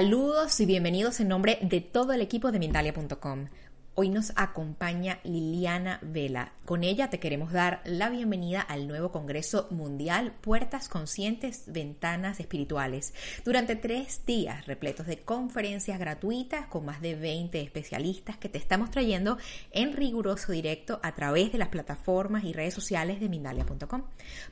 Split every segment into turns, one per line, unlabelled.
Saludos y bienvenidos en nombre de todo el equipo de Mindalia.com. Hoy nos acompaña Liliana Vela. Con ella te queremos dar la bienvenida al nuevo Congreso Mundial Puertas Conscientes, Ventanas Espirituales. Durante tres días repletos de conferencias gratuitas con más de 20 especialistas que te estamos trayendo en riguroso directo a través de las plataformas y redes sociales de Mindalia.com.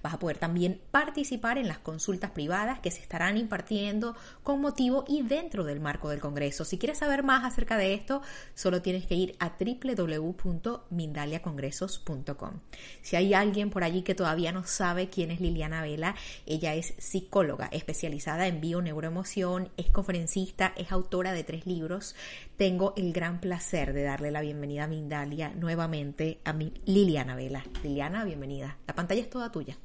Vas a poder también participar en las consultas privadas que se estarán impartiendo con motivo y dentro del marco del Congreso. Si quieres saber más acerca de esto, solo tienes que ir a www.mindaliacongresos.com. Si hay alguien por allí que todavía no sabe quién es Liliana Vela, ella es psicóloga especializada en bio-neuroemoción, es conferencista, es autora de tres libros. Tengo el gran placer de darle la bienvenida a Mindalia nuevamente a mi Liliana Vela. Liliana, bienvenida. La pantalla es toda tuya.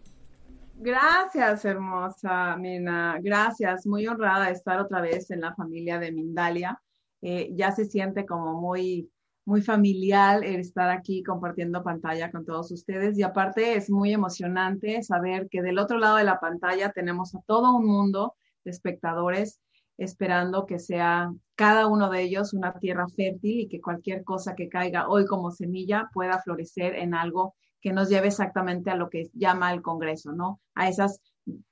Gracias, hermosa Mina. Gracias. Muy honrada de estar otra vez en la familia de Mindalia. Eh, ya se siente como muy muy familiar estar aquí compartiendo pantalla con todos ustedes y aparte es muy emocionante saber que del otro lado de la pantalla tenemos a todo un mundo de espectadores esperando que sea cada uno de ellos una tierra fértil y que cualquier cosa que caiga hoy como semilla pueda florecer en algo que nos lleve exactamente a lo que llama el Congreso, ¿no? A esas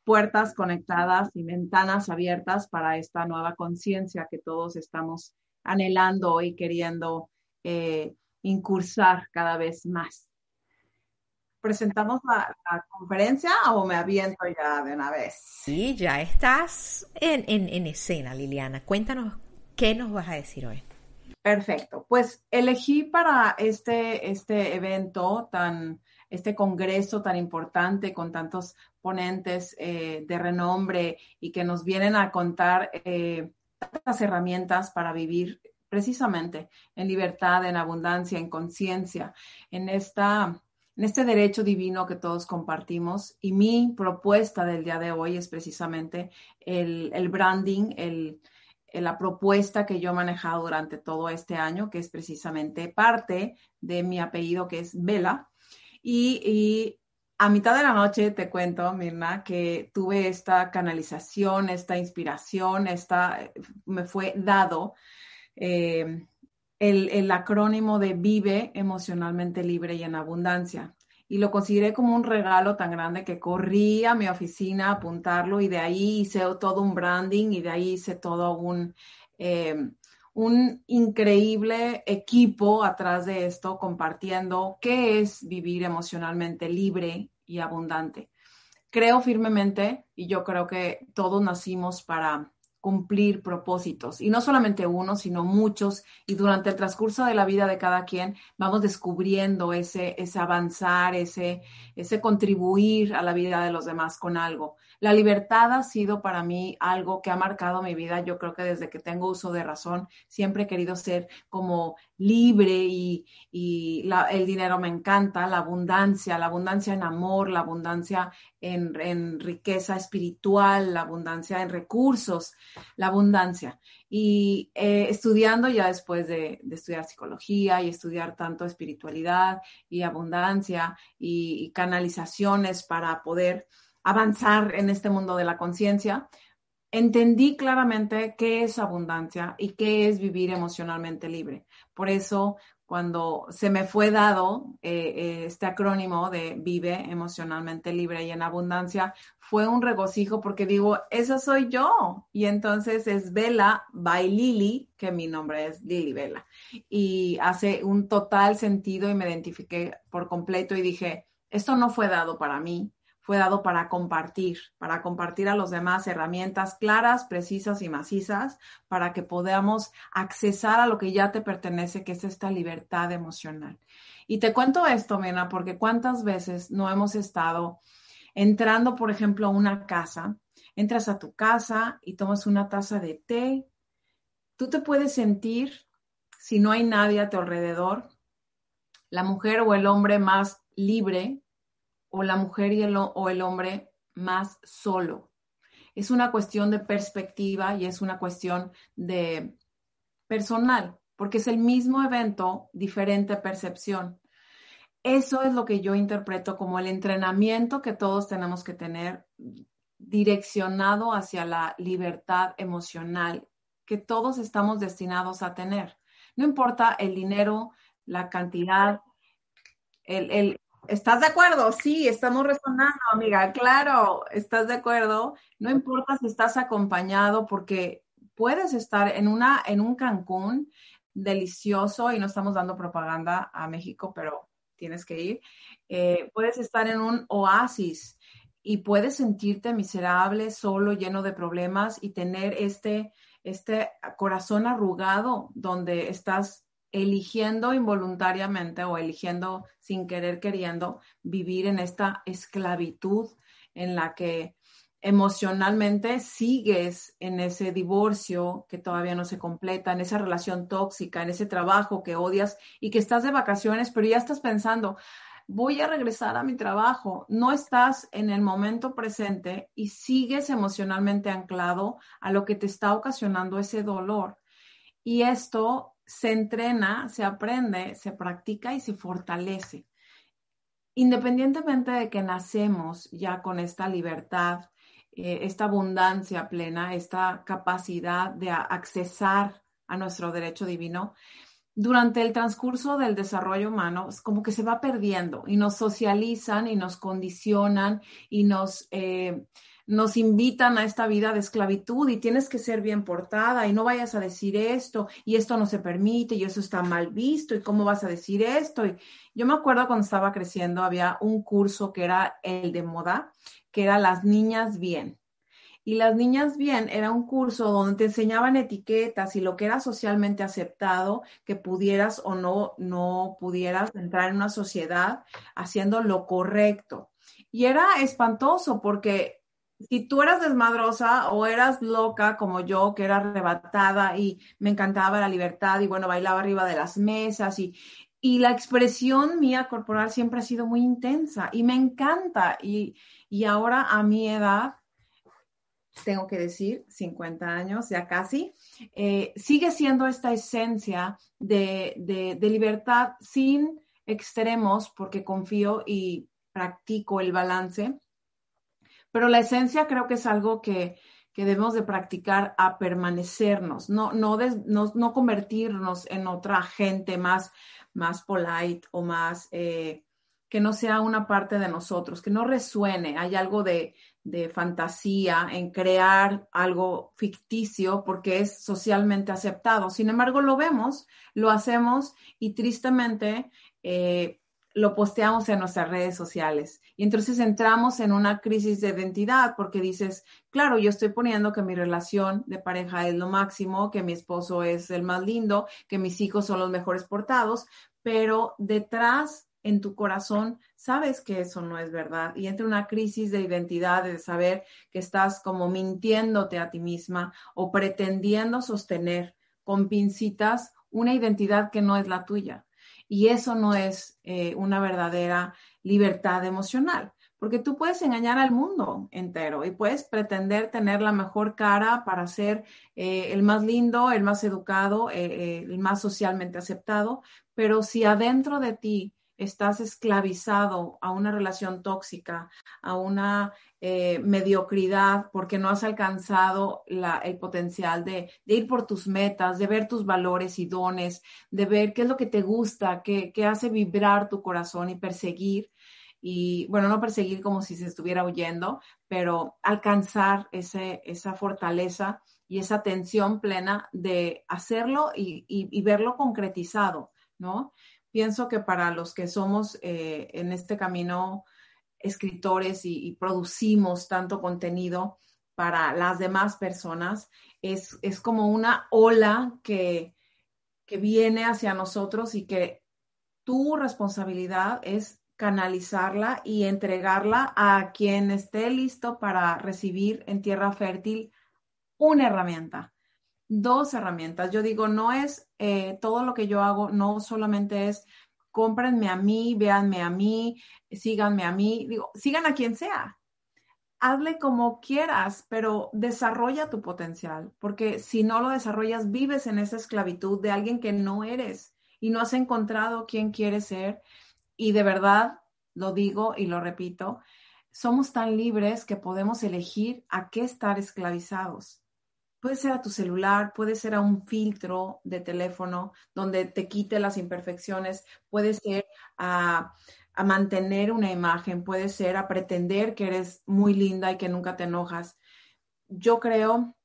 puertas conectadas y ventanas abiertas para esta nueva conciencia que todos estamos anhelando y queriendo eh, incursar cada vez más. ¿Presentamos la, conferencia o me aviento ya de una vez?
Sí, ya estás en, en, escena, Liliana. Cuéntanos qué nos vas a decir hoy.
Perfecto. Pues elegí para este, este evento tan, este congreso tan importante con tantos ponentes eh, de renombre y que nos vienen a contar eh, tantas herramientas para vivir precisamente en libertad, en abundancia, en conciencia, en esta en este derecho divino que todos compartimos. Y mi propuesta del día de hoy es precisamente el, el branding, el, la propuesta que yo he manejado durante todo este año, que es precisamente parte de mi apellido, que es Vela. Y, y a mitad de la noche te cuento, Mirna, que tuve esta canalización, esta inspiración, esta me fue dado eh, el, acrónimo de Vive emocionalmente libre y en abundancia. Y lo consideré como un regalo tan grande que corrí a mi oficina a apuntarlo y de ahí hice todo un branding y de ahí hice todo un, eh, un increíble equipo atrás de esto compartiendo qué es vivir emocionalmente libre y abundante. Creo firmemente y yo creo que todos nacimos para cumplir propósitos y no solamente uno, sino muchos y durante el transcurso de la vida de cada quien vamos descubriendo ese, ese avanzar, ese, ese contribuir a la vida de los demás con algo. La libertad ha sido para mí algo que ha marcado mi vida. Yo creo que desde que tengo uso de razón siempre he querido ser como libre y, el dinero me encanta, la abundancia, la abundancia en amor, la abundancia en, riqueza espiritual, la abundancia en recursos, la abundancia. Y eh, estudiando ya después de, estudiar psicología y estudiar tanto espiritualidad y abundancia y canalizaciones para poder avanzar en este mundo de la conciencia, entendí claramente qué es abundancia y qué es vivir emocionalmente libre. Por eso, cuando se me fue dado eh, eh, este acrónimo de Vive emocionalmente libre y en abundancia, fue un regocijo porque digo, eso soy yo. Y entonces es Vela by Lili, que mi nombre es Lili Vela. Y hace un total sentido y me identifiqué por completo y dije, esto no fue dado para mí, fue dado para compartir, para compartir a los demás herramientas claras, precisas y macizas para que podamos accesar a lo que ya te pertenece, que es esta libertad emocional. Y te cuento esto, Mena, porque cuántas veces no hemos estado entrando, por ejemplo, a una casa, entras a tu casa y tomas una taza de té, tú te puedes sentir, si no hay nadie a tu alrededor, la mujer o el hombre más libre o la mujer y el, o el hombre más solo. Es una cuestión de perspectiva y es una cuestión de personal, porque es el mismo evento, diferente percepción. Eso es lo que yo interpreto como el entrenamiento que todos tenemos que tener direccionado hacia la libertad emocional que todos estamos destinados a tener. No importa el dinero, la cantidad, el, el, ¿Estás de acuerdo? Sí, estamos resonando, amiga. Claro, estás de acuerdo. No importa si estás acompañado, porque puedes estar en una, en un Cancún delicioso y no estamos dando propaganda a México, pero tienes que ir. Eh, puedes estar en un oasis y puedes sentirte miserable, solo, lleno de problemas y tener este, este corazón arrugado donde estás eligiendo involuntariamente o eligiendo sin querer queriendo vivir en esta esclavitud en la que emocionalmente sigues en ese divorcio que todavía no se completa, en esa relación tóxica, en ese trabajo que odias y que estás de vacaciones, pero ya estás pensando, voy a regresar a mi trabajo. No estás en el momento presente y sigues emocionalmente anclado a lo que te está ocasionando ese dolor. Y esto se entrena, se aprende, se practica y se fortalece. Independientemente de que nacemos ya con esta libertad, eh, esta abundancia plena, esta capacidad de accesar a nuestro derecho divino, durante el transcurso del desarrollo humano, como que se va perdiendo y nos socializan y nos condicionan y nos... Eh, nos invitan a esta vida de esclavitud y tienes que ser bien portada y no vayas a decir esto y esto no se permite y eso está mal visto y cómo vas a decir esto. Y yo me acuerdo cuando estaba creciendo había un curso que era el de moda, que era las niñas bien. Y las niñas bien era un curso donde te enseñaban etiquetas y lo que era socialmente aceptado, que pudieras o no, no pudieras entrar en una sociedad haciendo lo correcto. Y era espantoso porque si tú eras desmadrosa o eras loca como yo, que era arrebatada y me encantaba la libertad y bueno, bailaba arriba de las mesas y, y la expresión mía corporal siempre ha sido muy intensa y me encanta. Y, y ahora a mi edad, tengo que decir, 50 años ya casi, eh, sigue siendo esta esencia de, de, de libertad sin extremos porque confío y practico el balance pero la esencia creo que es algo que, debemos de practicar a permanecernos, no, no, no, convertirnos en otra gente más, más polite o más eh, que no sea una parte de nosotros, que no resuene. Hay algo de, de fantasía en crear algo ficticio porque es socialmente aceptado. Sin embargo, lo vemos, lo hacemos y tristemente eh, lo posteamos en nuestras redes sociales. Y entonces entramos en una crisis de identidad porque dices, claro, yo estoy poniendo que mi relación de pareja es lo máximo, que mi esposo es el más lindo, que mis hijos son los mejores portados, pero detrás en tu corazón sabes que eso no es verdad y entra una crisis de identidad de saber que estás como mintiéndote a ti misma o pretendiendo sostener con pincitas una identidad que no es la tuya. Y eso no es eh, una verdadera libertad emocional, porque tú puedes engañar al mundo entero y puedes pretender tener la mejor cara para ser eh, el más lindo, el más educado, eh, el más socialmente aceptado, pero si adentro de ti estás esclavizado a una relación tóxica, a una eh, mediocridad, porque no has alcanzado el potencial de, ir por tus metas, de ver tus valores y dones, de ver qué es lo que te gusta, qué, qué hace vibrar tu corazón y perseguir. Y bueno, no perseguir como si se estuviera huyendo, pero alcanzar ese, esa fortaleza y esa atención plena de hacerlo y, verlo concretizado, ¿no? Pienso que para los que somos eh, en este camino escritores y, producimos tanto contenido para las demás personas, es, es como una ola que, que viene hacia nosotros y que tu responsabilidad es canalizarla y entregarla a quien esté listo para recibir en tierra fértil una herramienta, dos herramientas. Yo digo, no es eh, todo lo que yo hago, no solamente es cómprenme a mí, véanme a mí, síganme a mí, digo, sigan a quien sea. Hazle como quieras, pero desarrolla tu potencial, porque si no lo desarrollas, vives en esa esclavitud de alguien que no eres y no has encontrado quién quieres ser. Y de verdad, lo digo y lo repito, somos tan libres que podemos elegir a qué estar esclavizados. Puede ser a tu celular, puede ser a un filtro de teléfono donde te quite las imperfecciones, puede ser a, mantener una imagen, puede ser a pretender que eres muy linda y que nunca te enojas. Yo creo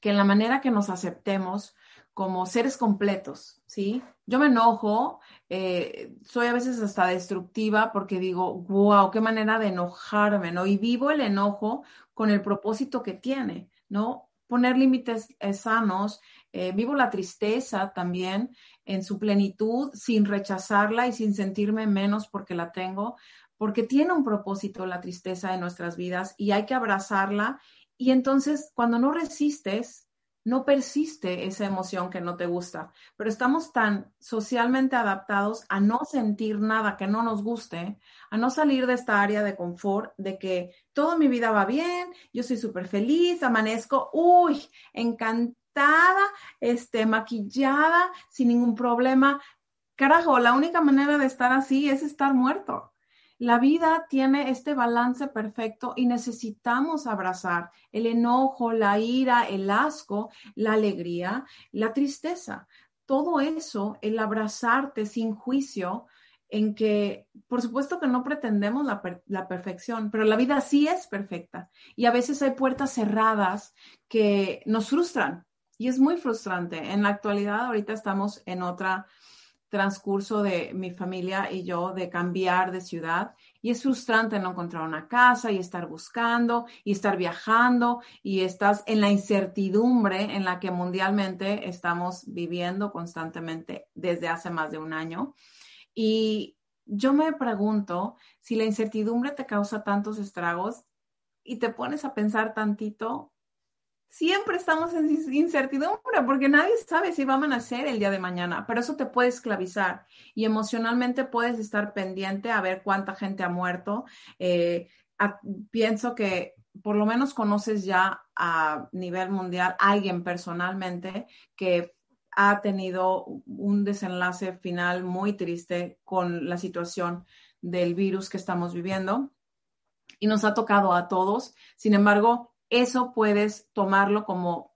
que en la manera que nos aceptemos como seres completos, ¿sí? Yo me enojo, eh, soy a veces hasta destructiva porque digo, wow, qué manera de enojarme, ¿no? Y vivo el enojo con el propósito que tiene, ¿no? Poner límites eh, sanos. Eh, vivo la tristeza también en su plenitud, sin rechazarla y sin sentirme menos porque la tengo, porque tiene un propósito la tristeza en nuestras vidas y hay que abrazarla. Y entonces, cuando no resistes, no persiste esa emoción que no te gusta, pero estamos tan socialmente adaptados a no sentir nada que no nos guste, a no salir de esta área de confort, de que toda mi vida va bien, yo soy súper feliz, amanezco, uy, encantada, este, maquillada, sin ningún problema. Carajo, la única manera de estar así es estar muerto. La vida tiene este balance perfecto y necesitamos abrazar el enojo, la ira, el asco, la alegría, la tristeza. Todo eso, el abrazarte sin juicio, en que, por supuesto que no pretendemos la, la, perfección, pero la vida sí es perfecta. Y a veces hay puertas cerradas que nos frustran. Y es muy frustrante. En la actualidad, ahorita estamos en otra transcurso de mi familia y yo de cambiar de ciudad y es frustrante no encontrar una casa y estar buscando y estar viajando y estás en la incertidumbre en la que mundialmente estamos viviendo constantemente desde hace más de un año. Y yo me pregunto si la incertidumbre te causa tantos estragos y te pones a pensar tantito, siempre estamos en incertidumbre porque nadie sabe si va a amanecer el día de mañana, pero eso te puede esclavizar y emocionalmente puedes estar pendiente a ver cuánta gente ha muerto. Eh, pienso que por lo menos conoces ya a nivel mundial a alguien personalmente que ha tenido un desenlace final muy triste con la situación del virus que estamos viviendo y nos ha tocado a todos. Sin embargo, eso puedes tomarlo como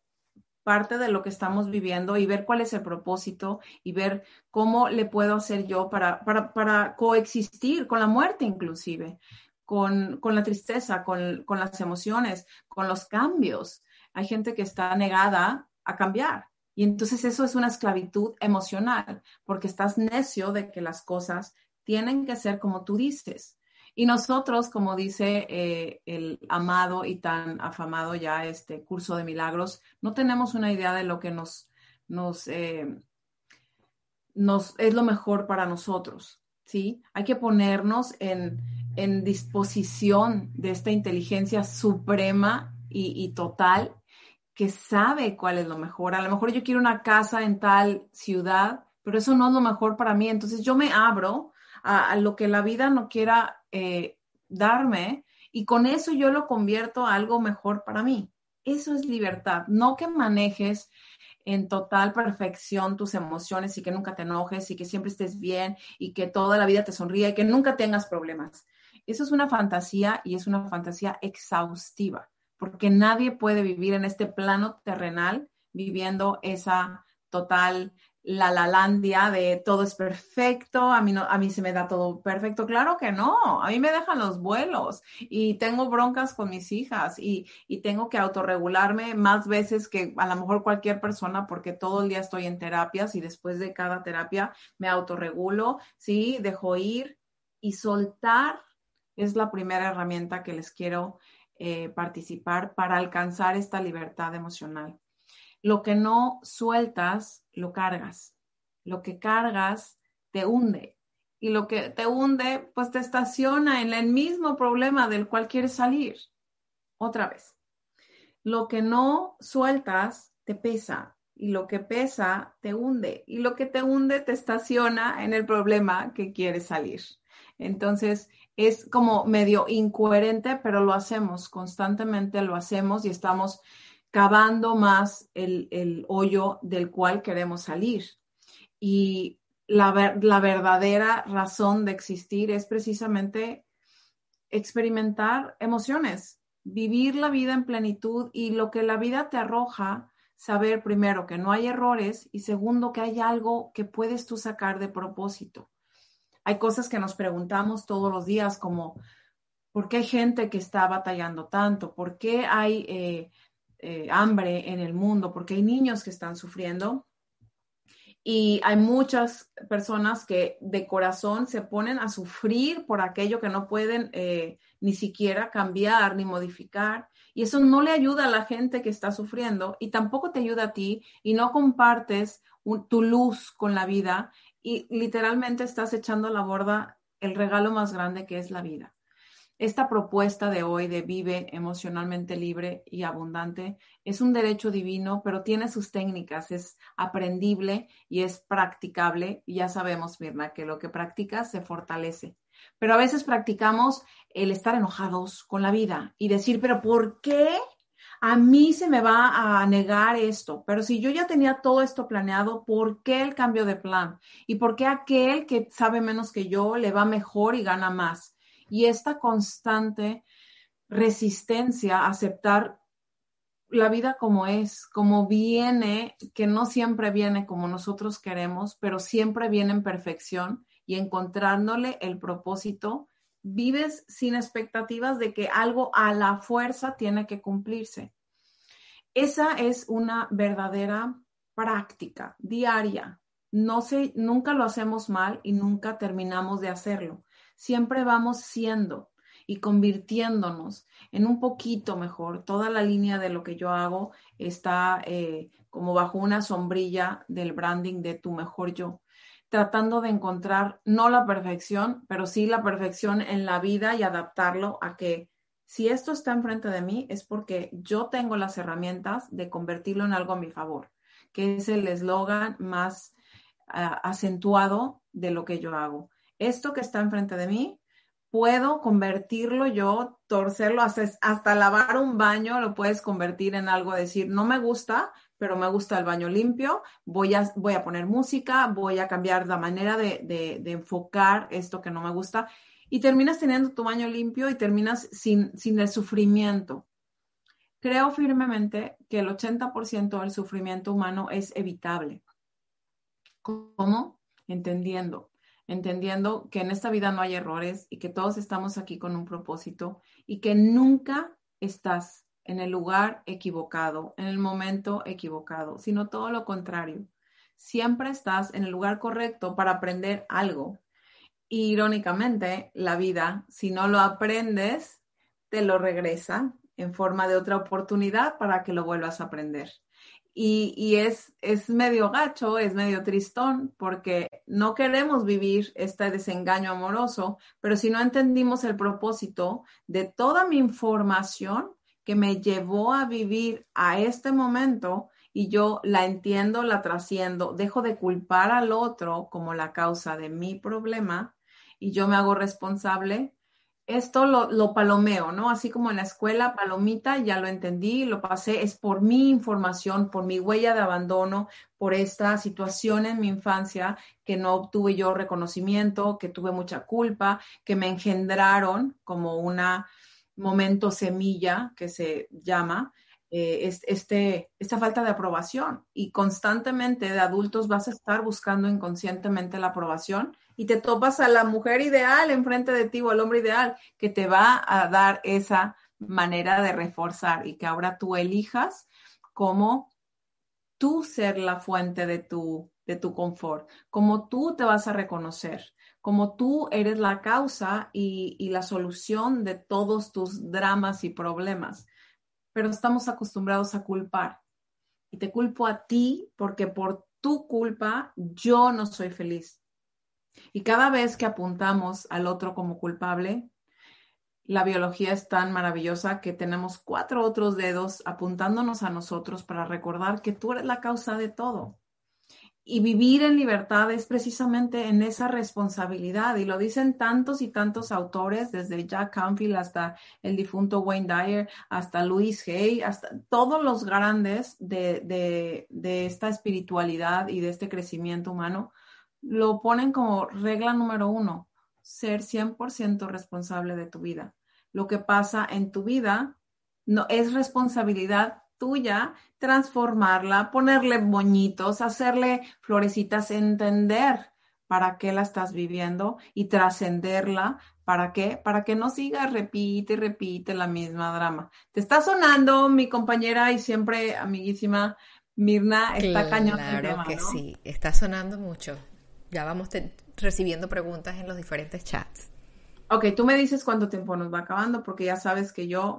parte de lo que estamos viviendo y ver cuál es el propósito y ver cómo le puedo hacer yo para, para, coexistir con la muerte inclusive, con, la tristeza, con, con las emociones, con los cambios. Hay gente que está negada a cambiar. Y entonces eso es una esclavitud emocional, porque estás necio de que las cosas tienen que ser como tú dices. Y nosotros, como dice eh, el amado y tan afamado ya este curso de milagros, no tenemos una idea de lo que nos, nos, eh, es lo mejor para nosotros. ¿sí? Hay que ponernos en, en disposición de esta inteligencia suprema y total que sabe cuál es lo mejor. A lo mejor yo quiero una casa en tal ciudad, pero eso no es lo mejor para mí. Entonces yo me abro a, lo que la vida no quiera eh, darme y con eso yo lo convierto a algo mejor para mí. Eso es libertad, no que manejes en total perfección tus emociones y que nunca te enojes y que siempre estés bien y que toda la vida te sonría y que nunca tengas problemas. Eso es una fantasía y es una fantasía exhaustiva, porque nadie puede vivir en este plano terrenal viviendo esa total la lalandia de todo es perfecto, a mí, no, a mí se me da todo perfecto. Claro que no, a mí me dejan los vuelos y tengo broncas con mis hijas y, y tengo que autorregularme más veces que a lo mejor cualquier persona porque todo el día estoy en terapias y después de cada terapia me autorregulo, sí, dejo ir y soltar es la primera herramienta que les quiero eh, participar para alcanzar esta libertad emocional. Lo que no sueltas, lo cargas. Lo que cargas, te hunde. Y lo que te hunde, pues te estaciona en el mismo problema del cual quieres salir. Otra vez. Lo que no sueltas, te pesa. Y lo que pesa, te hunde. Y lo que te hunde, te estaciona en el problema que quieres salir. Entonces, es como medio incoherente, pero lo hacemos, constantemente lo hacemos y estamos cavando más el, hoyo del cual queremos salir. Y la, la verdadera razón de existir es precisamente experimentar emociones, vivir la vida en plenitud y lo que la vida te arroja, saber primero que no hay errores y segundo que hay algo que puedes tú sacar de propósito. Hay cosas que nos preguntamos todos los días como, ¿por qué hay gente que está batallando tanto? ¿Por qué hay eh, eh, hambre en el mundo, porque hay niños que están sufriendo y hay muchas personas que de corazón se ponen a sufrir por aquello que no pueden eh, ni siquiera cambiar ni modificar. Y eso no le ayuda a la gente que está sufriendo y tampoco te ayuda a ti y no compartes tu luz con la vida y literalmente estás echando a la borda el regalo más grande que es la vida esta propuesta de hoy de vive emocionalmente libre y abundante es un derecho divino, pero tiene sus técnicas, es aprendible y es practicable. Y ya sabemos, Mirna, que lo que practicas se fortalece. Pero a veces practicamos el estar enojados con la vida y decir, pero ¿por qué a mí se me va a negar esto? Pero si yo ya tenía todo esto planeado, ¿por qué el cambio de plan? ¿Y por qué aquel que sabe menos que yo le va mejor y gana más? Y esta constante resistencia a aceptar la vida como es, como viene, que no siempre viene como nosotros queremos, pero siempre viene en perfección y encontrándole el propósito, vives sin expectativas de que algo a la fuerza tiene que cumplirse. Esa es una verdadera práctica diaria. No sé, nunca lo hacemos mal y nunca terminamos de hacerlo siempre vamos siendo y convirtiéndonos en un poquito mejor. Toda la línea de lo que yo hago está eh, como bajo una sombrilla del branding de tu mejor yo, tratando de encontrar no la perfección, pero sí la perfección en la vida y adaptarlo a que si esto está enfrente de mí es porque yo tengo las herramientas de convertirlo en algo a mi favor, que es el eslogan más ah, acentuado de lo que yo hago esto que está enfrente de mí, puedo convertirlo yo, torcerlo, hasta, lavar un baño, lo puedes convertir en algo, decir, no me gusta, pero me gusta el baño limpio, voy a, voy a poner música, voy a cambiar la manera de, de, enfocar esto que no me gusta y terminas teniendo tu baño limpio y terminas sin, sin el sufrimiento. Creo firmemente que el 80% del sufrimiento humano es evitable. ¿Cómo? Entendiendo entendiendo que en esta vida no hay errores y que todos estamos aquí con un propósito y que nunca estás en el lugar equivocado, en el momento equivocado, sino todo lo contrario. Siempre estás en el lugar correcto para aprender algo. irónicamente, la vida, si no lo aprendes, te lo regresa en forma de otra oportunidad para que lo vuelvas a aprender. Y, es, es medio gacho, es medio tristón, porque no queremos vivir este desengaño amoroso, pero si no entendimos el propósito de toda mi información que me llevó a vivir a este momento y yo la entiendo, la trasciendo, dejo de culpar al otro como la causa de mi problema y yo me hago responsable, esto lo, lo, palomeo, ¿no? Así como en la escuela, palomita, ya lo entendí, lo pasé, es por mi información, por mi huella de abandono, por esta situación en mi infancia que no obtuve yo reconocimiento, que tuve mucha culpa, que me engendraron como una momento semilla que se llama, eh, este, esta falta de aprobación. Y constantemente de adultos vas a estar buscando inconscientemente la aprobación y te topas a la mujer ideal enfrente de ti o al hombre ideal que te va a dar esa manera de reforzar y que ahora tú elijas cómo tú ser la fuente de tu, de tu confort, cómo tú te vas a reconocer, cómo tú eres la causa y, y la solución de todos tus dramas y problemas. Pero estamos acostumbrados a culpar. Y te culpo a ti porque por tu culpa yo no soy feliz y cada vez que apuntamos al otro como culpable, la biología es tan maravillosa que tenemos cuatro otros dedos apuntándonos a nosotros para recordar que tú eres la causa de todo. Y vivir en libertad es precisamente en esa responsabilidad. Y lo dicen tantos y tantos autores, desde Jack Canfield hasta el difunto Wayne Dyer, hasta Louis Hay, hasta todos los grandes de, de, de esta espiritualidad y de este crecimiento humano lo ponen como regla número uno, ser 100% responsable de tu vida. Lo que pasa en tu vida no es responsabilidad tuya transformarla, ponerle moñitos, hacerle florecitas, entender para qué la estás viviendo y trascenderla. ¿Para qué? Para que no siga, repite y repite la misma drama. Te está sonando mi compañera y siempre amiguísima Mirna, está cañón
Claro que sí, está sonando mucho. Ya vamos recibiendo preguntas en los diferentes chats.
Ok, tú me dices cuánto tiempo nos va acabando porque ya sabes que yo...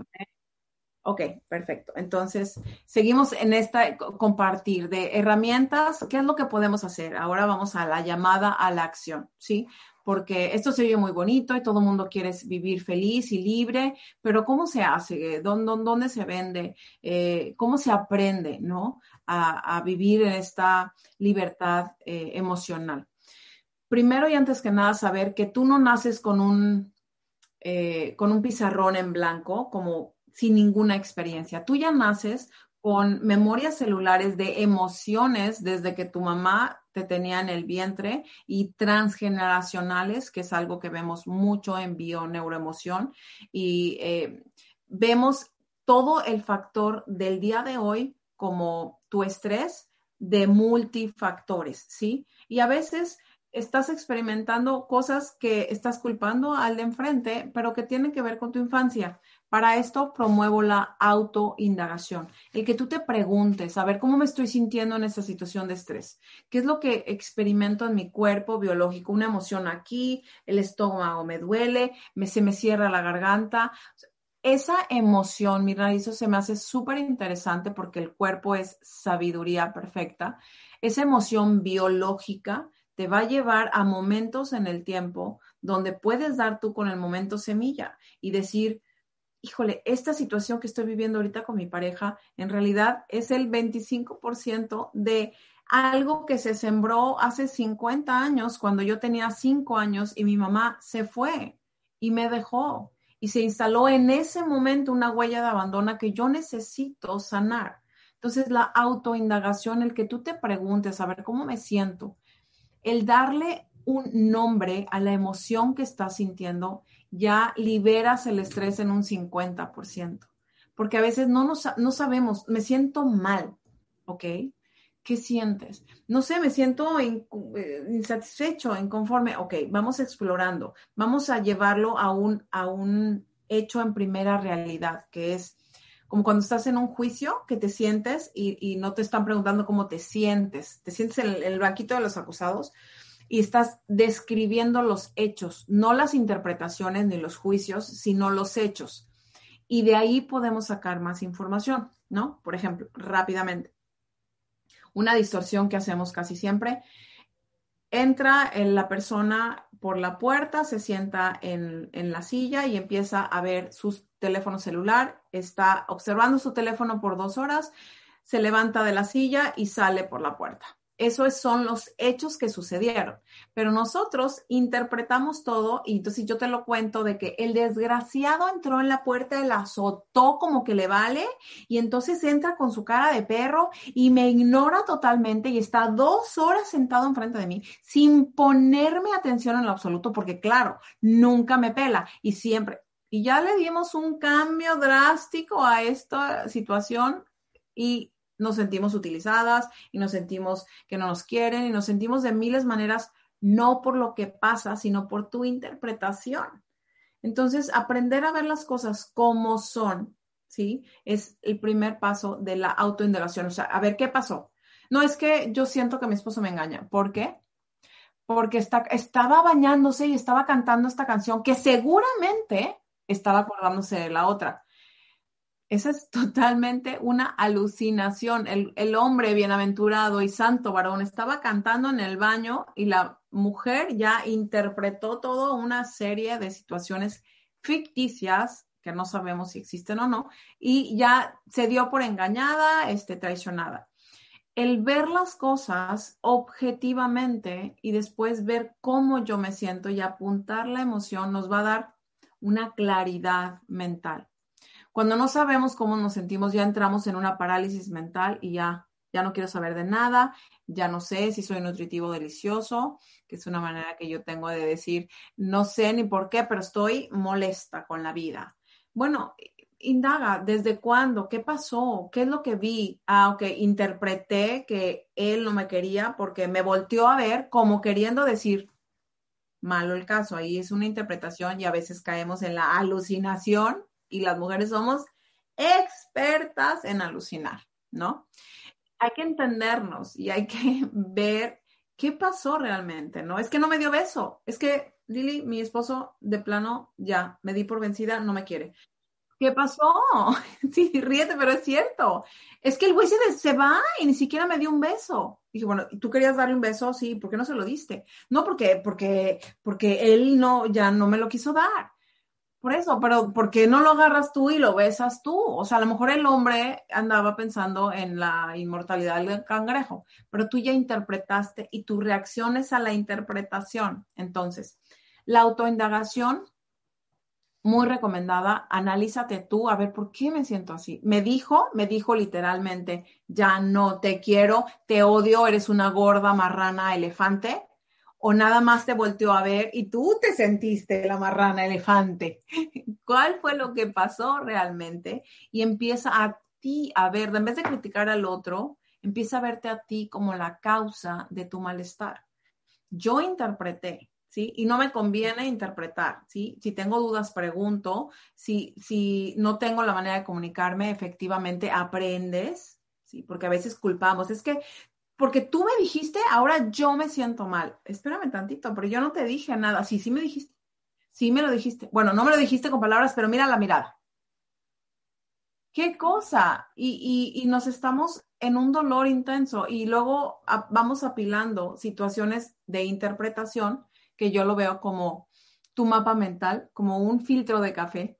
Ok, perfecto. Entonces, seguimos en esta compartir de herramientas. ¿Qué es lo que podemos hacer? Ahora vamos a la llamada a la acción, ¿sí? Porque esto se oye muy bonito y todo el mundo quiere vivir feliz y libre, pero ¿cómo se hace? ¿Dónde, se vende? Eh, ¿Cómo se aprende, no? A, vivir en esta libertad eh, emocional primero y antes que nada saber que tú no naces con un, eh, con un pizarrón en blanco, como sin ninguna experiencia. Tú ya naces con memorias celulares de emociones desde que tu mamá te tenía en el vientre y transgeneracionales, que es algo que vemos mucho en bio-neuroemoción. Y eh, vemos todo el factor del día de hoy como tu estrés de multifactores, ¿sí? Y a veces estás experimentando cosas que estás culpando al de enfrente, pero que tienen que ver con tu infancia. Para esto promuevo la autoindagación, el que tú te preguntes, a ver cómo me estoy sintiendo en esta situación de estrés, qué es lo que experimento en mi cuerpo biológico, una emoción aquí, el estómago me duele, me, se me cierra la garganta. Esa emoción, mira, eso se me hace súper interesante porque el cuerpo es sabiduría perfecta. Esa emoción biológica te va a llevar a momentos en el tiempo donde puedes dar tú con el momento semilla y decir, híjole, esta situación que estoy viviendo ahorita con mi pareja, en realidad es el 25% de algo que se sembró hace 50 años, cuando yo tenía 5 años y mi mamá se fue y me dejó. Y se instaló en ese momento una huella de abandono que yo necesito sanar. Entonces, la autoindagación, el que tú te preguntes, a ver, ¿cómo me siento? El darle un nombre a la emoción que estás sintiendo, ya liberas el estrés en un 50%. Porque a veces no, no sabemos, me siento mal, ¿ok? ¿Qué sientes? No sé, me siento eh, insatisfecho, inconforme. Ok, vamos explorando. Vamos a llevarlo a un, a un hecho en primera realidad, que es como cuando estás en un juicio que te sientes y, no te están preguntando cómo te sientes, te sientes en el, banquito de los acusados y estás describiendo los hechos, no las interpretaciones ni los juicios, sino los hechos. Y de ahí podemos sacar más información, ¿no? Por ejemplo, rápidamente, una distorsión que hacemos casi siempre. Entra en la persona por la puerta, se sienta en, en la silla y empieza a ver sus teléfono celular, está observando su teléfono por dos horas, se levanta de la silla y sale por la puerta. Esos son los hechos que sucedieron. Pero nosotros interpretamos todo y entonces yo te lo cuento de que el desgraciado entró en la puerta la azotó como que le vale y entonces entra con su cara de perro y me ignora totalmente y está dos horas sentado enfrente de mí sin ponerme atención en lo absoluto porque claro, nunca me pela y siempre. Y ya le dimos un cambio drástico a esta situación y nos sentimos utilizadas y nos sentimos que no nos quieren y nos sentimos de miles maneras, no por lo que pasa, sino por tu interpretación. Entonces, aprender a ver las cosas como son, ¿sí? Es el primer paso de la autoindagación. O sea, a ver, ¿qué pasó? No es que yo siento que mi esposo me engaña. ¿Por qué? Porque está, estaba bañándose y estaba cantando esta canción que seguramente estaba acordándose de la otra. Esa es totalmente una alucinación. El, hombre bienaventurado y santo varón estaba cantando en el baño y la mujer ya interpretó toda una serie de situaciones ficticias que no sabemos si existen o no, y ya se dio por engañada, este, traicionada. El ver las cosas objetivamente y después ver cómo yo me siento y apuntar la emoción nos va a dar una claridad mental. Cuando no sabemos cómo nos sentimos, ya entramos en una parálisis mental y ya, ya no quiero saber de nada, ya no sé si soy nutritivo delicioso, que es una manera que yo tengo de decir, no sé ni por qué, pero estoy molesta con la vida. Bueno, indaga, ¿desde cuándo? ¿Qué pasó? ¿Qué es lo que vi? Ah, ok, interpreté que él no me quería porque me volteó a ver como queriendo decir, malo el caso, ahí es una interpretación y a veces caemos en la alucinación y las mujeres somos expertas en alucinar, ¿no? Hay que entendernos y hay que ver qué pasó realmente, ¿no? Es que no me dio beso, es que Lili, mi esposo, de plano, ya, me di por vencida, no me quiere. ¿Qué pasó? Sí, ríete, pero es cierto. Es que el güey se, se, va y ni siquiera me dio un beso. Dije, bueno, ¿tú querías darle un beso? Sí, ¿por qué no se lo diste? No, porque, porque, porque él no, ya no me lo quiso dar. Por eso, pero ¿por qué no lo agarras tú y lo besas tú? O sea, a lo mejor el hombre andaba pensando en la inmortalidad del cangrejo, pero tú ya interpretaste y tu reacción es a la interpretación. Entonces, la autoindagación, muy recomendada, analízate tú, a ver, ¿por qué me siento así? Me dijo, me dijo literalmente, ya no te quiero, te odio, eres una gorda marrana elefante o nada más te volteó a ver y tú te sentiste la marrana elefante. ¿Cuál fue lo que pasó realmente? Y empieza a ti a ver, en vez de criticar al otro, empieza a verte a ti como la causa de tu malestar. Yo interpreté, ¿sí? Y no me conviene interpretar, ¿sí? Si tengo dudas, pregunto. Si, si no tengo la manera de comunicarme, efectivamente aprendes, ¿sí? Porque a veces culpamos. Es que porque tú me dijiste, ahora yo me siento mal. Espérame tantito, pero yo no te dije nada. Sí, sí me dijiste. Sí me lo dijiste. Bueno, no me lo dijiste con palabras, pero mira la mirada. ¿Qué cosa? Y, nos estamos en un dolor intenso y luego vamos apilando situaciones de interpretación que yo lo veo como tu mapa mental, como un filtro de café,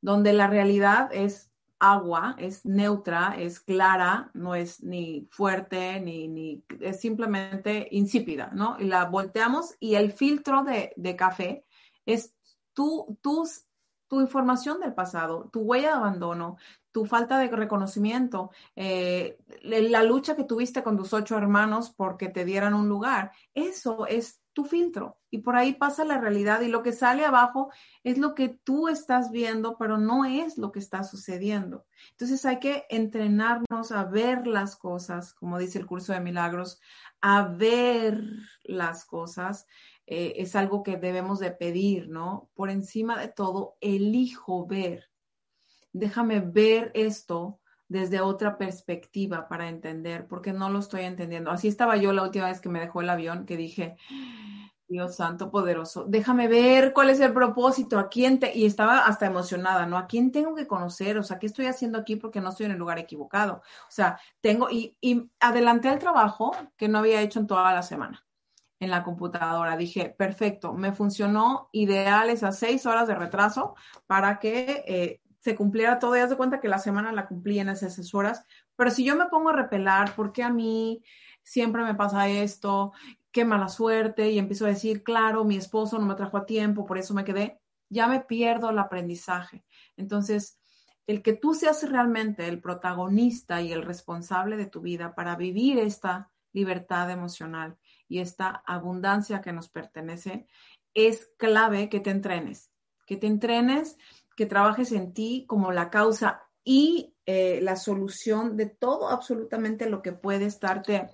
donde la realidad es agua, es neutra, es clara, no es ni fuerte, ni, ni es simplemente insípida, ¿no? Y la volteamos y el filtro de, café es tu, tus, tu información del pasado, tu huella de abandono, tu falta de reconocimiento, eh, la lucha que tuviste con tus ocho hermanos porque te dieran un lugar. Eso es tu filtro y por ahí pasa la realidad y lo que sale abajo es lo que tú estás viendo, pero no es lo que está sucediendo. Entonces hay que entrenarnos a ver las cosas, como dice el curso de milagros, a ver las cosas. Eh, es algo que debemos de pedir, ¿no? Por encima de todo, elijo ver. Déjame ver esto desde otra perspectiva para entender, porque no lo estoy entendiendo. Así estaba yo la última vez que me dejó el avión, que dije, Dios santo poderoso, déjame ver cuál es el propósito, a quién te, y estaba hasta emocionada, ¿no? ¿A quién tengo que conocer? O sea, ¿qué estoy haciendo aquí porque no estoy en el lugar equivocado? O sea, tengo, y, adelanté el trabajo que no había hecho en toda la semana en la computadora. Dije, perfecto, me funcionó ideal esas seis horas de retraso para que eh, se cumpliera todo, ya de cuenta que la semana la cumplí en esas horas, pero si yo me pongo a repelar, ¿por qué a mí? siempre me pasa esto, qué mala suerte, y empiezo a decir, claro, mi esposo no me trajo a tiempo, por eso me quedé, ya me pierdo el aprendizaje. Entonces, el que tú seas realmente el protagonista y el responsable de tu vida para vivir esta libertad emocional y esta abundancia que nos pertenece, es clave que te entrenes, que te entrenes, que trabajes en ti como la causa y eh, la solución de todo absolutamente lo que puede estarte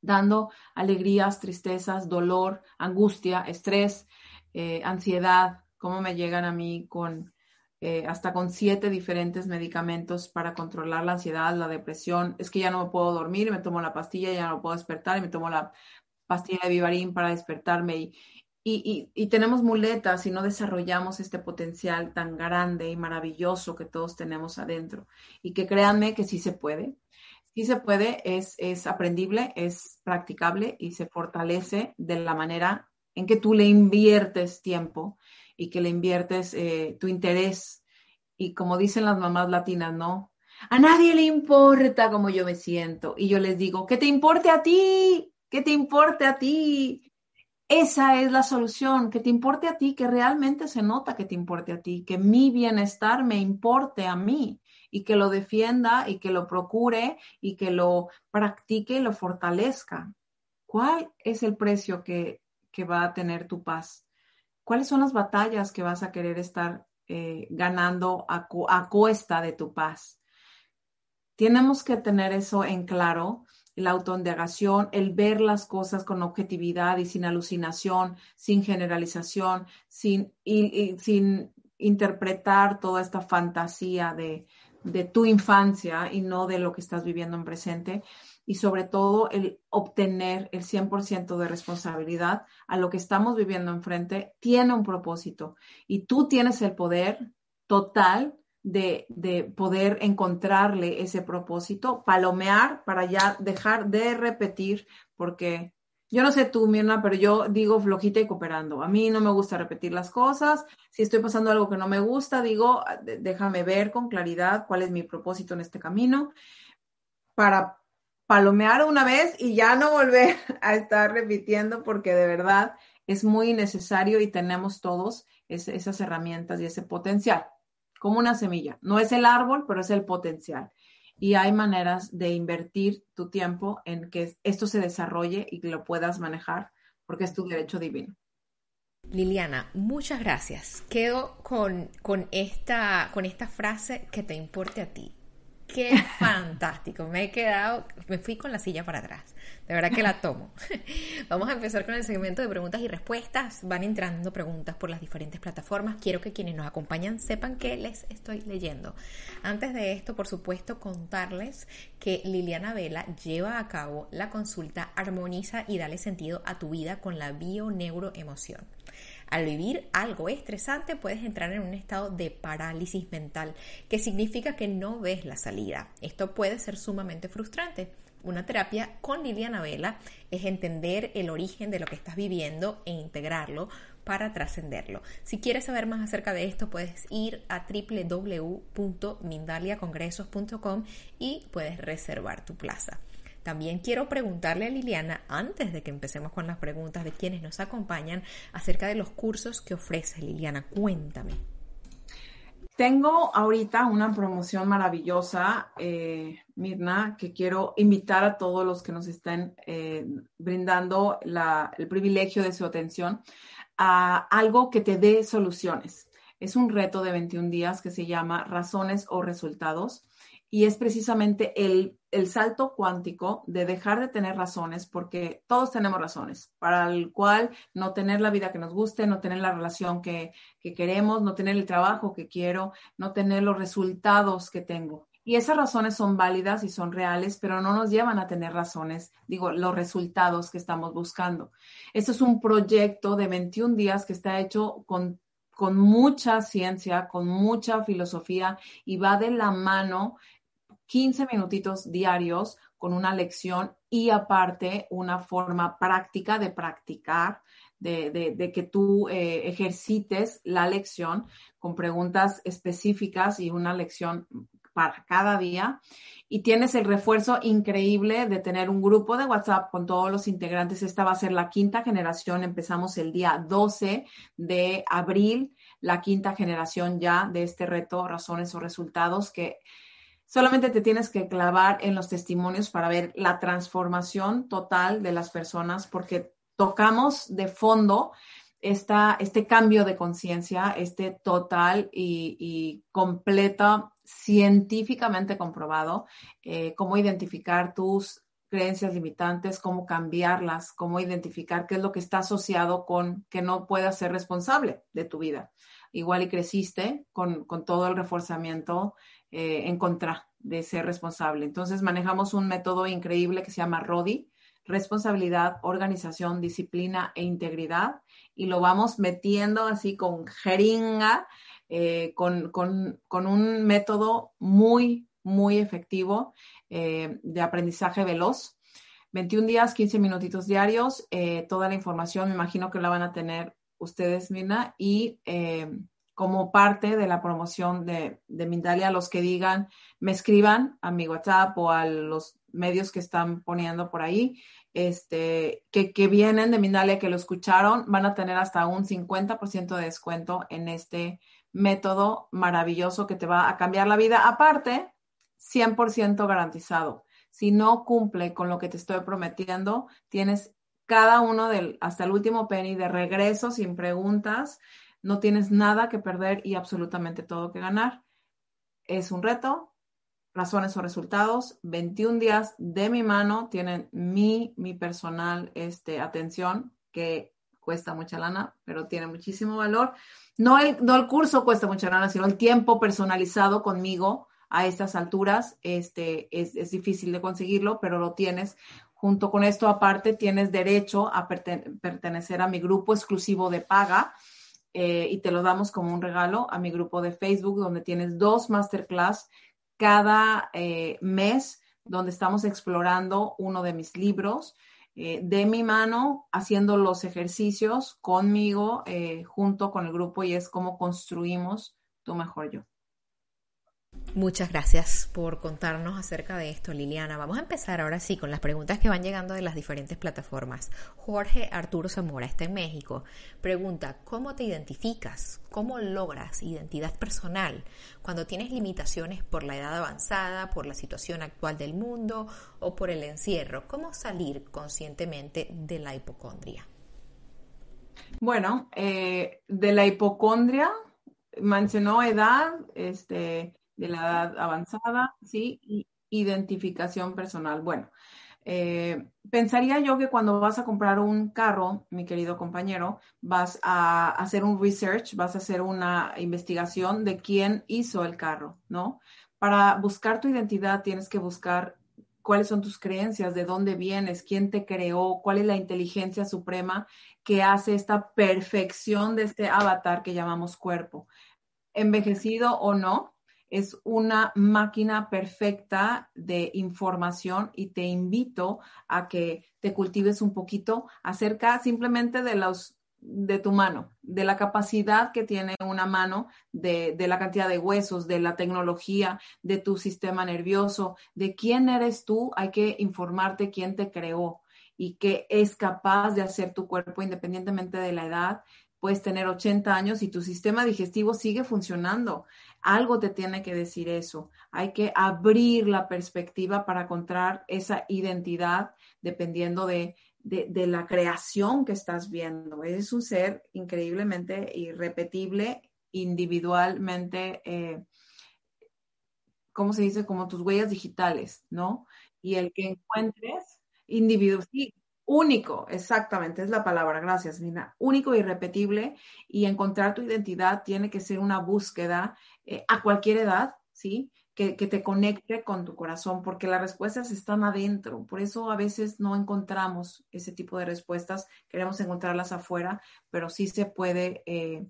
dando alegrías, tristezas, dolor, angustia, estrés, eh, ansiedad, cómo me llegan a mí con eh, hasta con siete diferentes medicamentos para controlar la ansiedad, la depresión. Es que ya no me puedo dormir, me tomo la pastilla, ya no puedo despertar y me tomo la pastilla de Vivarín para despertarme. Y, y, tenemos muletas y no desarrollamos este potencial tan grande y maravilloso que todos tenemos adentro. Y que créanme que sí se puede. Sí se puede, es, es aprendible, es practicable y se fortalece de la manera en que tú le inviertes tiempo y que le inviertes eh, tu interés. Y como dicen las mamás latinas, ¿no? A nadie le importa cómo yo me siento. Y yo les digo, que te importe a ti, que te importe a ti. Esa es la solución, que te importe a ti, que realmente se nota que te importe a ti, que mi bienestar me importe a mí y que lo defienda y que lo procure y que lo practique y lo fortalezca. ¿Cuál es el precio que, que va a tener tu paz? ¿Cuáles son las batallas que vas a querer estar eh, ganando a, a de tu paz? Tenemos que tener eso en claro, la autoindagación, el ver las cosas con objetividad y sin alucinación, sin generalización, sin, y, sin interpretar toda esta fantasía de, de tu infancia y no de lo que estás viviendo en presente. Y sobre todo el obtener el 100% de responsabilidad a lo que estamos viviendo enfrente tiene un propósito. Y tú tienes el poder total de, de, poder encontrarle ese propósito, palomear para ya dejar de repetir, porque yo no sé tú, Mirna, pero yo digo flojita y cooperando. A mí no me gusta repetir las cosas. Si estoy pasando algo que no me gusta, digo, déjame ver con claridad cuál es mi propósito en este camino para palomear una vez y ya no volver a estar repitiendo porque de verdad es muy necesario y tenemos todos esas herramientas y ese potencial, como una semilla. No es el árbol, pero es el potencial. Y hay maneras de invertir tu tiempo en que esto se desarrolle y que lo puedas manejar porque es tu derecho divino.
Liliana, muchas gracias. Quedo con, con, esta, con esta frase que te importe a ti. Qué fantástico. Me he quedado, me fui con la silla para atrás. De verdad que la tomo. Vamos a empezar con el segmento de preguntas y respuestas. Van entrando preguntas por las diferentes plataformas. Quiero que quienes nos acompañan sepan que les estoy leyendo. Antes de esto, por supuesto, contarles que Liliana Vela lleva a cabo la consulta Armoniza y dale sentido a tu vida con la bio-neuroemoción. Al vivir algo estresante puedes entrar en un estado de parálisis mental, que significa que no ves la salida. Esto puede ser sumamente frustrante. Una terapia con Liliana Vela es entender el origen de lo que estás viviendo e integrarlo para trascenderlo. Si quieres saber más acerca de esto, puedes ir a www.mindaliacongresos.com y puedes reservar tu plaza. También quiero preguntarle a Liliana, antes de que empecemos con las preguntas de quienes nos acompañan, acerca de los cursos que ofrece Liliana. Cuéntame.
Tengo ahorita una promoción maravillosa, eh, Mirna, que quiero invitar a todos los que nos estén eh, brindando el privilegio de su atención a algo que te dé soluciones. Es un reto de 21 días que se llama Razones o Resultados y es precisamente el, salto cuántico de dejar de tener razones, porque todos tenemos razones, para el cual no tener la vida que nos guste, no tener la relación que, que queremos, no tener el trabajo que quiero, no tener los resultados que tengo. Y esas razones son válidas y son reales, pero no nos llevan a tener razones, digo, los resultados que estamos buscando. Esto es un proyecto de 21 días que está hecho con, con mucha ciencia, con mucha filosofía y va de la mano 15 minutitos diarios con una lección y aparte una forma práctica de practicar, de, que tú eh, ejercites la lección con preguntas específicas y una lección para cada día. Y tienes el refuerzo increíble de tener un grupo de WhatsApp con todos los integrantes. Esta va a ser la quinta generación. Empezamos el día 12 de abril, la quinta generación ya de este reto, razones o resultados, que solamente te tienes que clavar en los testimonios para ver la transformación total de las personas, porque tocamos de fondo esta, este cambio de conciencia, este total y, y completa, científicamente comprobado, eh, cómo identificar tus creencias limitantes, cómo cambiarlas, cómo identificar qué es lo que está asociado con que no puedas ser responsable de tu vida. Igual y creciste con, con todo el reforzamiento eh, en contra de ser responsable. Entonces manejamos un método increíble que se llama RODI, responsabilidad, organización, disciplina e integridad y lo vamos metiendo así con jeringa, eh, con, un método muy, muy efectivo eh, de aprendizaje veloz. 21 días, 15 minutitos diarios, eh, toda la información me imagino que la van a tener ustedes, Mina, y como parte de la promoción de, Mindalia, los que digan, me escriban a mi WhatsApp o a los medios que están poniendo por ahí, este, que, que vienen de Mindalia, que lo escucharon, van a tener hasta un 50% de descuento en este método maravilloso que te va a cambiar la vida. Aparte, 100% garantizado. Si no cumple con lo que te estoy prometiendo, tienes cada uno del, hasta el último penny de regreso sin preguntas. No tienes nada que perder y absolutamente todo que ganar. Es un reto, razones o resultados, 21 días de mi mano, tienen mi, mi personal este, atención, que cuesta mucha lana, pero tiene muchísimo valor. No el, no el curso cuesta mucha lana, sino el tiempo personalizado conmigo a estas alturas. Este, es, es difícil de conseguirlo, pero lo tienes. Junto con esto, aparte, tienes derecho a pertenecer a mi grupo exclusivo de paga. Eh, y te lo damos como un regalo a mi grupo de Facebook, donde tienes dos masterclass cada eh, mes donde estamos explorando uno de mis libros eh, de mi mano, haciendo los ejercicios conmigo, junto con el grupo, y es cómo construimos tu mejor yo.
Muchas gracias por contarnos acerca de esto, Liliana. Vamos a empezar ahora sí con las preguntas que van llegando de las diferentes plataformas. Jorge Arturo Zamora está en México. Pregunta, ¿cómo te identificas? ¿Cómo logras identidad personal cuando tienes limitaciones por la edad avanzada, por la situación actual del mundo o por el encierro? ¿Cómo salir conscientemente de la hipocondria?
Bueno, eh, de la hipocondria mencionó edad, este, de la edad avanzada, ¿sí? Identificación personal. Bueno, eh, pensaría yo que cuando vas a comprar un carro, mi querido compañero, vas a hacer un research, vas a hacer una investigación de quién hizo el carro, ¿no? Para buscar tu identidad tienes que buscar cuáles son tus creencias, de dónde vienes, quién te creó, cuál es la inteligencia suprema que hace esta perfección de este avatar que llamamos cuerpo. Envejecido o no, es una máquina perfecta de información y te invito a que te cultives un poquito acerca simplemente de los de tu mano, de la capacidad que tiene una mano, de, de, la cantidad de huesos, de la tecnología, de tu sistema nervioso, de quién eres tú, hay que informarte quién te creó y qué es capaz de hacer tu cuerpo independientemente de la edad. Puedes tener 80 años y tu sistema digestivo sigue funcionando. Algo te tiene que decir eso. Hay que abrir la perspectiva para encontrar esa identidad dependiendo de, la creación que estás viendo. Es un ser increíblemente irrepetible, individualmente, eh, ¿cómo se dice? Como tus huellas digitales, ¿no? Y el que encuentres, individuo, sí, Único, exactamente, es la palabra, gracias, Nina. Único y irrepetible y encontrar tu identidad tiene que ser una búsqueda eh, a cualquier edad, ¿sí? Que, que, te conecte con tu corazón, porque las respuestas están adentro. Por eso a veces no encontramos ese tipo de respuestas, queremos encontrarlas afuera, pero sí se puede eh,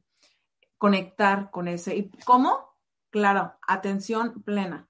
conectar con ese. ¿Y cómo? Claro, atención plena.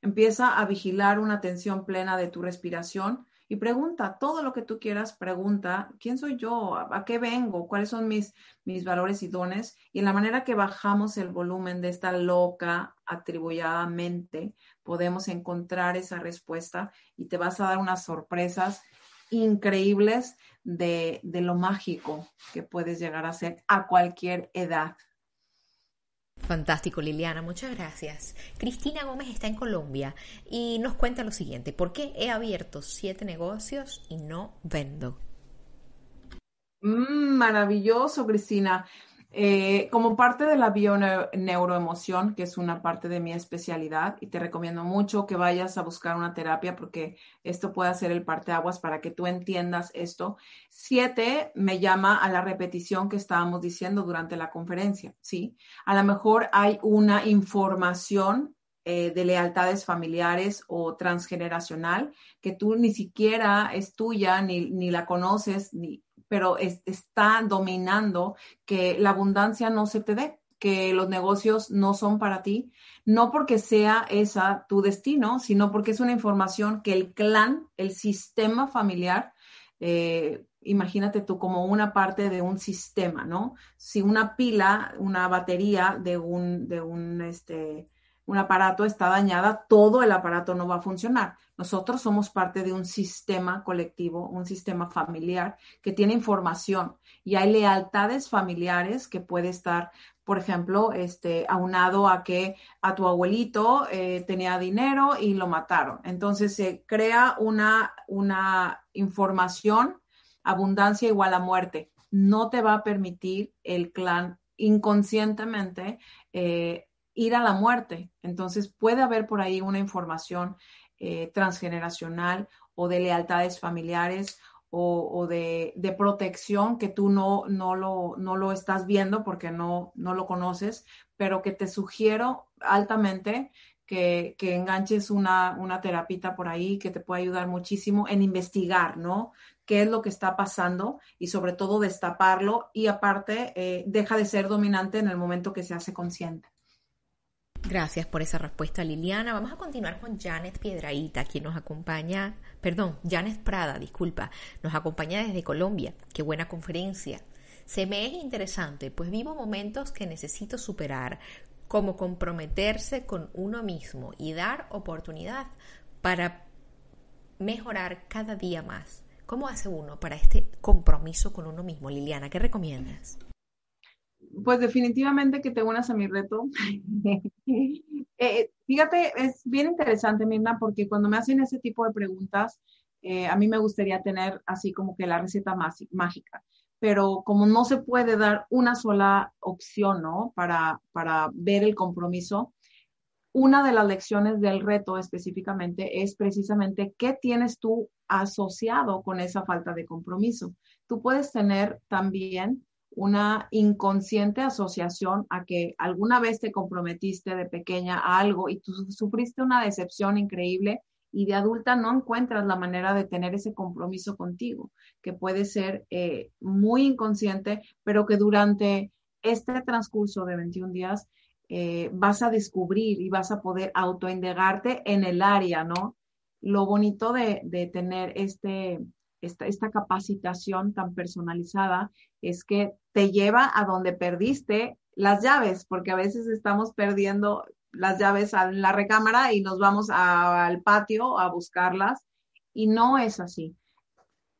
Empieza a vigilar una atención plena de tu respiración y pregunta todo lo que tú quieras, pregunta, ¿quién soy yo? ¿A qué vengo? ¿Cuáles son mis, mis valores y dones? Y en la manera que bajamos el volumen de esta loca, atribuyada mente, podemos encontrar esa respuesta y te vas a dar unas sorpresas increíbles de, de lo mágico que puedes llegar a ser a cualquier edad.
Fantástico, Liliana, muchas gracias. Cristina Gómez está en Colombia y nos cuenta lo siguiente, ¿por qué he abierto siete negocios y no vendo?
Mm, maravilloso, Cristina. Eh, como parte de la bioneuroemoción, que es una parte de mi especialidad, y te recomiendo mucho que vayas a buscar una terapia porque esto puede ser el parteaguas para que tú entiendas esto. Siete me llama a la repetición que estábamos diciendo durante la conferencia, ¿sí? A lo mejor hay una información eh, de lealtades familiares o transgeneracional que tú ni siquiera es tuya, ni, ni la conoces, ni pero está dominando que la abundancia no se te dé, que los negocios no son para ti, no porque sea esa tu destino, sino porque es una información que el clan, el sistema familiar, eh, imagínate tú como una parte de un sistema, ¿no? Si una pila, una batería de un, de un, este, un aparato está dañada, todo el aparato no va a funcionar. Nosotros somos parte de un sistema colectivo, un sistema familiar que tiene información y hay lealtades familiares que puede estar, por ejemplo, este, aunado a que a tu abuelito eh, tenía dinero y lo mataron. Entonces se crea una, una información, abundancia igual a muerte. No te va a permitir el clan inconscientemente eh, ir a la muerte. Entonces puede haber por ahí una información eh, transgeneracional o de lealtades familiares o, de, protección que tú no, no, lo, no lo estás viendo porque no, no lo conoces, pero que te sugiero altamente que, que, enganches una, una terapita por ahí que te puede ayudar muchísimo en investigar, ¿no? ¿Qué es lo que está pasando? Y sobre todo destaparlo y aparte eh, deja de ser dominante en el momento que se hace consciente.
Gracias por esa respuesta, Liliana. Vamos a continuar con Janet Piedraíta, quien nos acompaña, perdón, Janet Prada, disculpa, nos acompaña desde Colombia. Qué buena conferencia. Se me es interesante, pues vivo momentos que necesito superar, como comprometerse con uno mismo y dar oportunidad para mejorar cada día más. ¿Cómo hace uno para este compromiso con uno mismo, Liliana? ¿Qué recomiendas?
Pues definitivamente que te unas a mi reto. Eh, fíjate, es bien interesante, Mirna, porque cuando me hacen ese tipo de preguntas, eh, a mí me gustaría tener así como que la receta mágica, pero como no se puede dar una sola opción, ¿no? Para, para ver el compromiso, una de las lecciones del reto específicamente es precisamente qué tienes tú asociado con esa falta de compromiso. Tú puedes tener también una inconsciente asociación a que alguna vez te comprometiste de pequeña a algo y tú sufriste una decepción increíble y de adulta no encuentras la manera de tener ese compromiso contigo, que puede ser eh, muy inconsciente, pero que durante este transcurso de 21 días eh, vas a descubrir y vas a poder autoindegarte en el área, ¿no? Lo bonito de, de tener este, esta, capacitación tan personalizada es que te lleva a donde perdiste las llaves, porque a veces estamos perdiendo las llaves en la recámara y nos vamos al patio a buscarlas y no es así.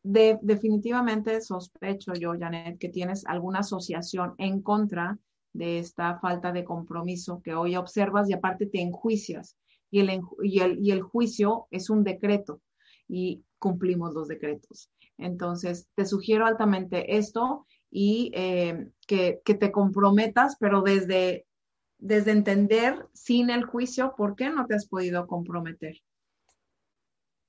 definitivamente sospecho yo, Janet, que tienes alguna asociación en contra de esta falta de compromiso que hoy observas y aparte te enjuicias. Y el, y el, y el juicio es un decreto y cumplimos los decretos. Entonces, te sugiero altamente esto y eh, que, te comprometas, pero desde, desde entender sin el juicio por qué no te has podido comprometer.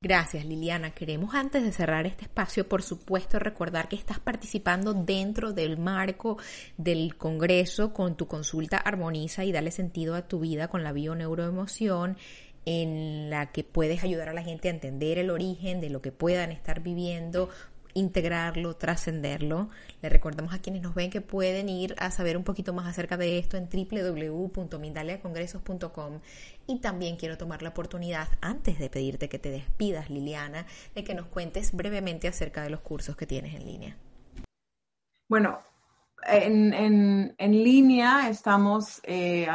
Gracias Liliana. Queremos antes de cerrar este espacio, por supuesto, recordar que estás participando dentro del marco del Congreso con tu consulta Armoniza y dale sentido a tu vida con la bioneuroemoción en la que puedes ayudar a la gente a entender el origen de lo que puedan estar viviendo integrarlo, trascenderlo. Le recordamos a quienes nos ven que pueden ir a saber un poquito más acerca de esto en www.mindaliacongresos.com y también quiero tomar la oportunidad, antes de pedirte que te despidas, Liliana, de que nos cuentes brevemente acerca de los cursos que tienes en línea.
Bueno, en, línea estamos eh,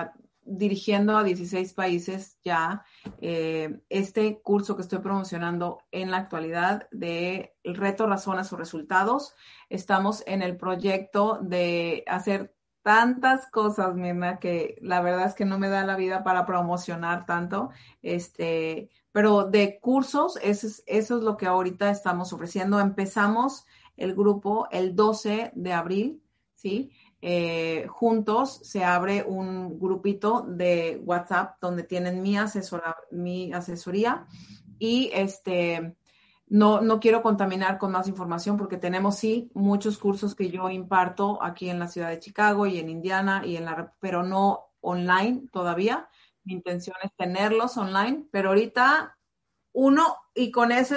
dirigiendo a 16 países ya eh, este curso que estoy promocionando en la actualidad de el reto razones o resultados. Estamos en el proyecto de hacer tantas cosas, Mirna, que la verdad es que no me da la vida para promocionar tanto. Este, pero de cursos, eso es, eso es lo que ahorita estamos ofreciendo. Empezamos el grupo el 12 de abril, ¿sí? Eh, juntos se abre un grupito de WhatsApp donde tienen mi, mi asesoría y este, no, no quiero contaminar con más información porque tenemos sí muchos cursos que yo imparto aquí en la ciudad de Chicago y en Indiana y en la, pero no online todavía. Mi intención es tenerlos online, pero ahorita uno y con ese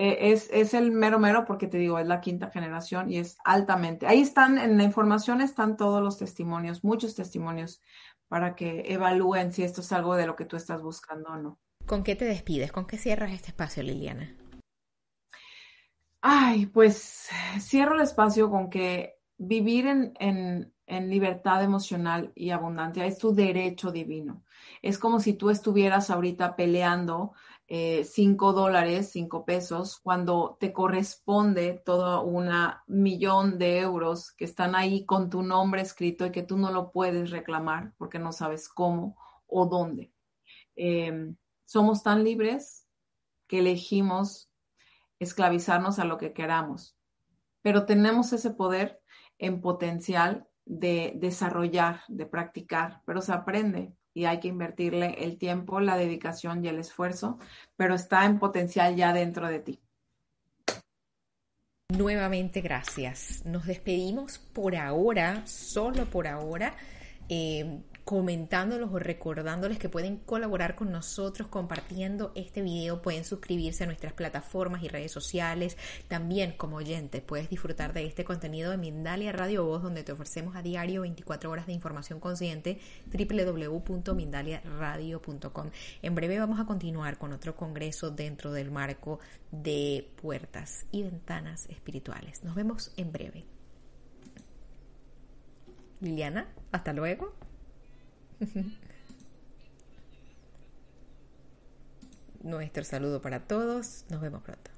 eh, es, el mero mero porque te digo, es la quinta generación y es altamente. Ahí están, en la información están todos los testimonios, muchos testimonios para que evalúen si esto es algo de lo que tú estás buscando o no.
¿Con qué te despides? ¿Con qué cierras este espacio, Liliana?
Ay, pues cierro el espacio con que vivir en, en, en libertad emocional y abundancia es tu derecho divino. Es como si tú estuvieras ahorita peleando eh, cinco dólares, cinco pesos, cuando te corresponde todo un millón de euros que están ahí con tu nombre escrito y que tú no lo puedes reclamar porque no sabes cómo o dónde. Em, somos tan libres que elegimos esclavizarnos a lo que queramos, pero tenemos ese poder en potencial de desarrollar, de practicar, pero se aprende y hay que invertirle el tiempo, la dedicación y el esfuerzo, pero está en potencial ya dentro de ti.
Nuevamente gracias. Nos despedimos por ahora, solo por ahora. Eh, comentándolos o recordándoles que pueden colaborar con nosotros compartiendo este video, pueden suscribirse a nuestras plataformas y redes sociales. También como oyente puedes disfrutar de este contenido de Mindalia Radio Voz donde te ofrecemos a diario 24 horas de información consciente www.mindaliaradio.com. En breve vamos a continuar con otro congreso dentro del marco de puertas y ventanas espirituales. Nos vemos en breve. Liliana, hasta luego. Nuestro saludo para todos. Nos vemos pronto.